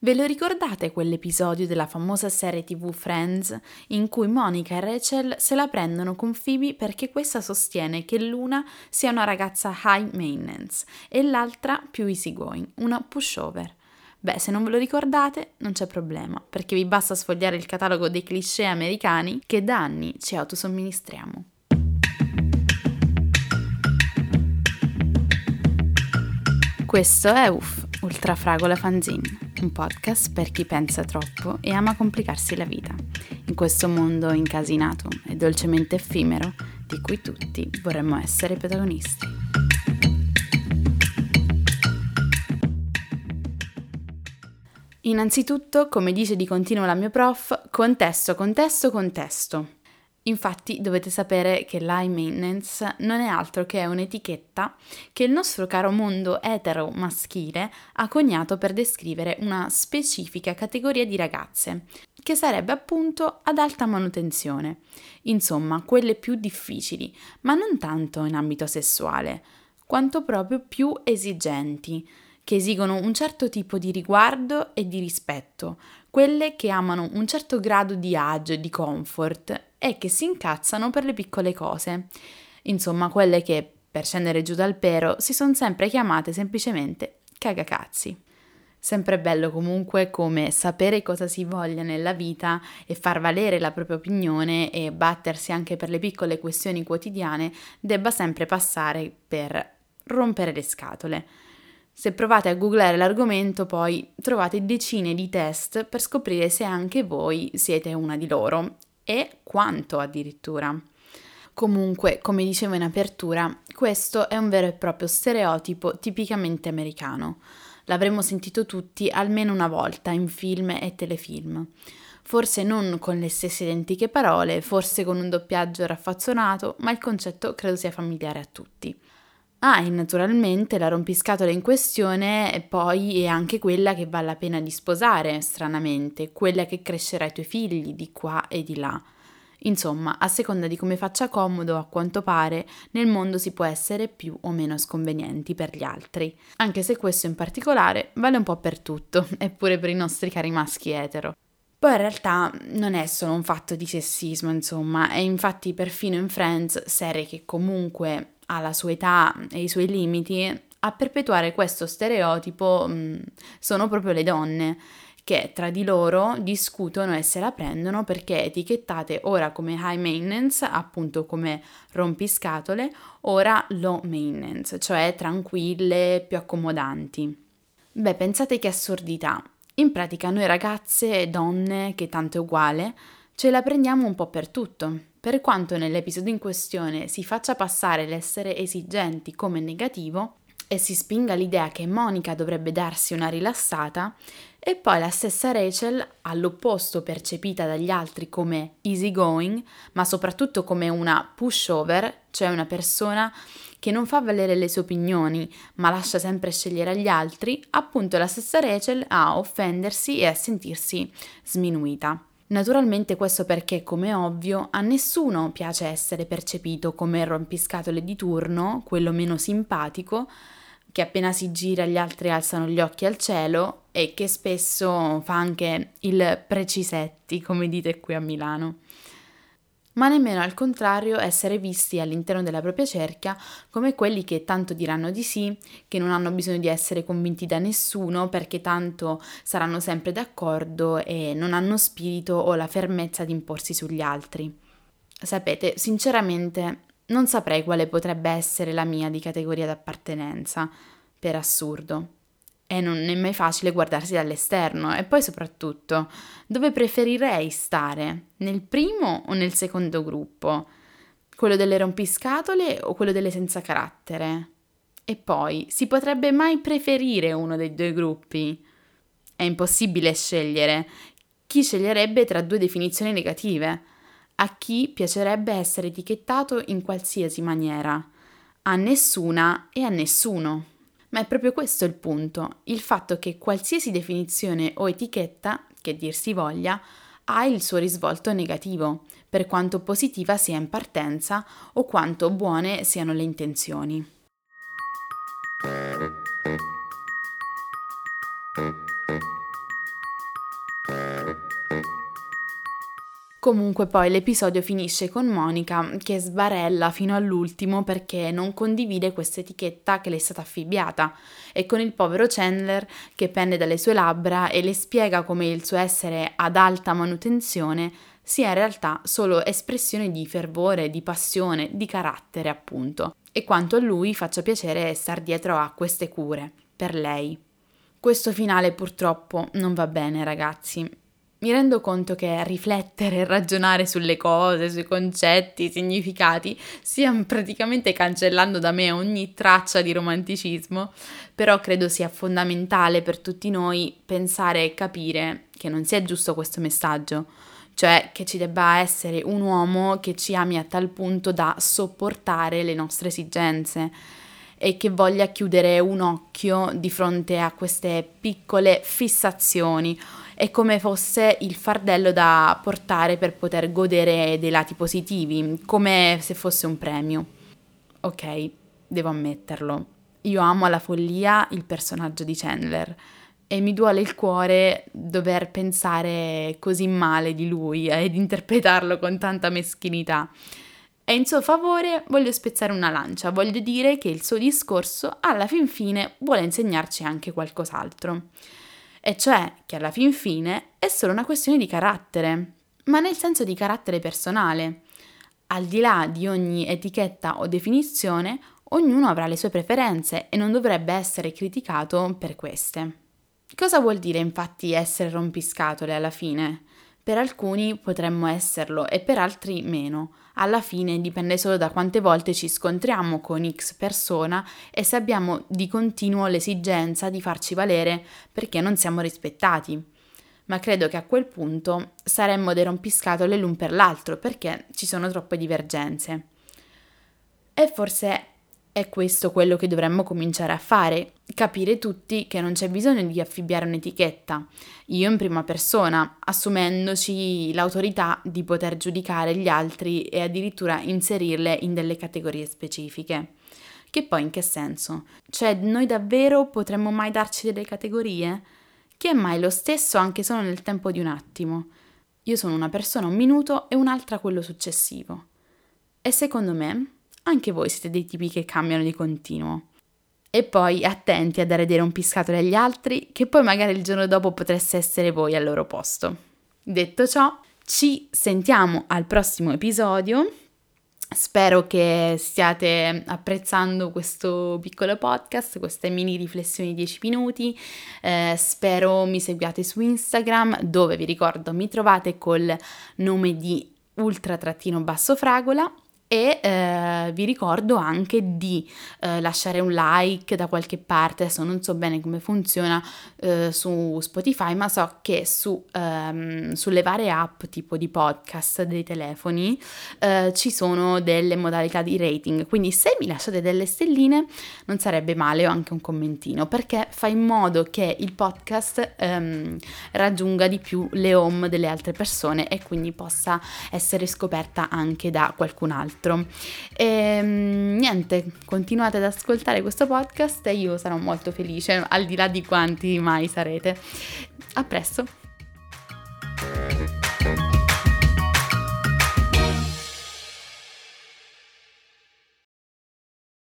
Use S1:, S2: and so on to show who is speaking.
S1: Ve lo ricordate quell'episodio della famosa serie TV Friends in cui Monica e Rachel se la prendono con Phoebe perché questa sostiene che l'una sia una ragazza high maintenance e l'altra più easygoing, una pushover? Beh, se non ve lo ricordate, non c'è problema, perché vi basta sfogliare il catalogo dei cliché americani che da anni ci autosomministriamo. Questo è UF, Ultrafragola Fanzine un podcast per chi pensa troppo e ama complicarsi la vita, in questo mondo incasinato e dolcemente effimero di cui tutti vorremmo essere protagonisti. Innanzitutto, come dice di continuo la mia prof, contesto, contesto, contesto. Infatti dovete sapere che l'high maintenance non è altro che un'etichetta che il nostro caro mondo etero maschile ha coniato per descrivere una specifica categoria di ragazze, che sarebbe appunto ad alta manutenzione, insomma quelle più difficili, ma non tanto in ambito sessuale, quanto proprio più esigenti, che esigono un certo tipo di riguardo e di rispetto, quelle che amano un certo grado di agio e di comfort e che si incazzano per le piccole cose. Insomma, quelle che, per scendere giù dal pero, si sono sempre chiamate semplicemente cagacazzi. Sempre bello comunque come sapere cosa si voglia nella vita e far valere la propria opinione e battersi anche per le piccole questioni quotidiane debba sempre passare per rompere le scatole. Se provate a googlare l'argomento poi trovate decine di test per scoprire se anche voi siete una di loro e quanto addirittura. Comunque, come dicevo in apertura, questo è un vero e proprio stereotipo tipicamente americano. L'avremmo sentito tutti almeno una volta in film e telefilm. Forse non con le stesse identiche parole, forse con un doppiaggio raffazzonato, ma il concetto credo sia familiare a tutti. Ah, e naturalmente la rompiscatole in questione poi è anche quella che vale la pena di sposare, stranamente, quella che crescerà i tuoi figli di qua e di là. Insomma, a seconda di come faccia comodo, a quanto pare, nel mondo si può essere più o meno sconvenienti per gli altri, anche se questo in particolare vale un po' per tutto, eppure per i nostri cari maschi etero. Poi in realtà non è solo un fatto di sessismo, insomma, e infatti perfino in Friends, serie che comunque ha la sua età e i suoi limiti, a perpetuare questo stereotipo mh, mm, sono proprio le donne che tra di loro discutono e se la prendono perché etichettate ora come high maintenance, appunto come rompiscatole, ora low maintenance, cioè tranquille, più accomodanti. Beh, pensate che assurdità. In pratica noi ragazze e donne, che tanto è uguale, ce la prendiamo un po' per tutto. Per quanto nell'episodio in questione si faccia passare l'essere esigenti come negativo e si spinga l'idea che Monica dovrebbe darsi una rilassata, e poi la stessa Rachel, all'opposto percepita dagli altri come easygoing, ma soprattutto come una pushover, cioè una persona che non fa valere le sue opinioni, ma lascia sempre scegliere agli altri, appunto la stessa Rachel a offendersi e a sentirsi sminuita. Naturalmente questo perché, come ovvio, a nessuno piace essere percepito come il rompiscatole di turno, quello meno simpatico, che appena si gira gli altri alzano gli occhi al cielo e che spesso fa anche il precisetti, come dite qui a Milano ma nemmeno al contrario essere visti all'interno della propria cerchia come quelli che tanto diranno di sì, che non hanno bisogno di essere convinti da nessuno perché tanto saranno sempre d'accordo e non hanno spirito o la fermezza di imporsi sugli altri. Sapete, sinceramente non saprei quale potrebbe essere la mia di categoria d'appartenenza, per assurdo e non è mai facile guardarsi dall'esterno. E poi soprattutto, dove preferirei stare? Nel primo o nel secondo gruppo? Quello delle rompiscatole o quello delle senza carattere? E poi, si potrebbe mai preferire uno dei due gruppi? È impossibile scegliere. Chi sceglierebbe tra due definizioni negative? A chi piacerebbe essere etichettato in qualsiasi maniera? A nessuna e a nessuno. Ma è proprio questo il punto, il fatto che qualsiasi definizione o etichetta, che dir si voglia, ha il suo risvolto negativo, per quanto positiva sia in partenza o quanto buone siano le intenzioni. Comunque poi l'episodio finisce con Monica che sbarella fino all'ultimo perché non condivide questa etichetta che le è stata affibbiata. E con il povero Chandler che pende dalle sue labbra e le spiega come il suo essere ad alta manutenzione sia in realtà solo espressione di fervore, di passione, di carattere appunto. E quanto a lui faccia piacere star dietro a queste cure per lei. Questo finale purtroppo non va bene ragazzi mi rendo conto che riflettere e ragionare sulle cose, sui concetti, significati, stiano praticamente cancellando da me ogni traccia di romanticismo, però credo sia fondamentale per tutti noi pensare e capire che non sia giusto questo messaggio, cioè che ci debba essere un uomo che ci ami a tal punto da sopportare le nostre esigenze e che voglia chiudere un occhio di fronte a queste piccole fissazioni è come fosse il fardello da portare per poter godere dei lati positivi, come se fosse un premio. Ok, devo ammetterlo. Io amo alla follia il personaggio di Chandler e mi duole il cuore dover pensare così male di lui ed interpretarlo con tanta meschinità. E in suo favore voglio spezzare una lancia, voglio dire che il suo discorso alla fin fine vuole insegnarci anche qualcos'altro e cioè che alla fin fine è solo una questione di carattere, ma nel senso di carattere personale. Al di là di ogni etichetta o definizione, ognuno avrà le sue preferenze e non dovrebbe essere criticato per queste. Cosa vuol dire infatti essere rompiscatole alla fine? Per alcuni potremmo esserlo e per altri meno. Alla fine dipende solo da quante volte ci scontriamo con X persona e se abbiamo di continuo l'esigenza di farci valere perché non siamo rispettati. Ma credo che a quel punto saremmo dei rompiscatole l'un per l'altro perché ci sono troppe divergenze. E forse è questo quello che dovremmo cominciare a fare, capire tutti che non c'è bisogno di affibbiare un'etichetta, io in prima persona, assumendoci l'autorità di poter giudicare gli altri e addirittura inserirle in delle categorie specifiche. Che poi in che senso? Cioè, noi davvero potremmo mai darci delle categorie? Chi è mai lo stesso anche solo nel tempo di un attimo? Io sono una persona un minuto e un'altra quello successivo. E secondo me anche voi siete dei tipi che cambiano di continuo. E poi attenti a dare dei rompiscatole agli altri, che poi magari il giorno dopo potreste essere voi al loro posto. Detto ciò, ci sentiamo al prossimo episodio. Spero che stiate apprezzando questo piccolo podcast, queste mini riflessioni di 10 minuti. Eh, spero mi seguiate su Instagram, dove vi ricordo mi trovate col nome di ultra-fragola e eh, vi ricordo anche di eh, lasciare un like da qualche parte, adesso non so bene come funziona eh, su Spotify, ma so che su, ehm, sulle varie app tipo di podcast dei telefoni eh, ci sono delle modalità di rating, quindi se mi lasciate delle stelline non sarebbe male o anche un commentino, perché fa in modo che il podcast ehm, raggiunga di più le home delle altre persone e quindi possa essere scoperta anche da qualcun altro altro. E ehm, niente, continuate ad ascoltare questo podcast e io sarò molto felice, al di là di quanti mai sarete. A presto!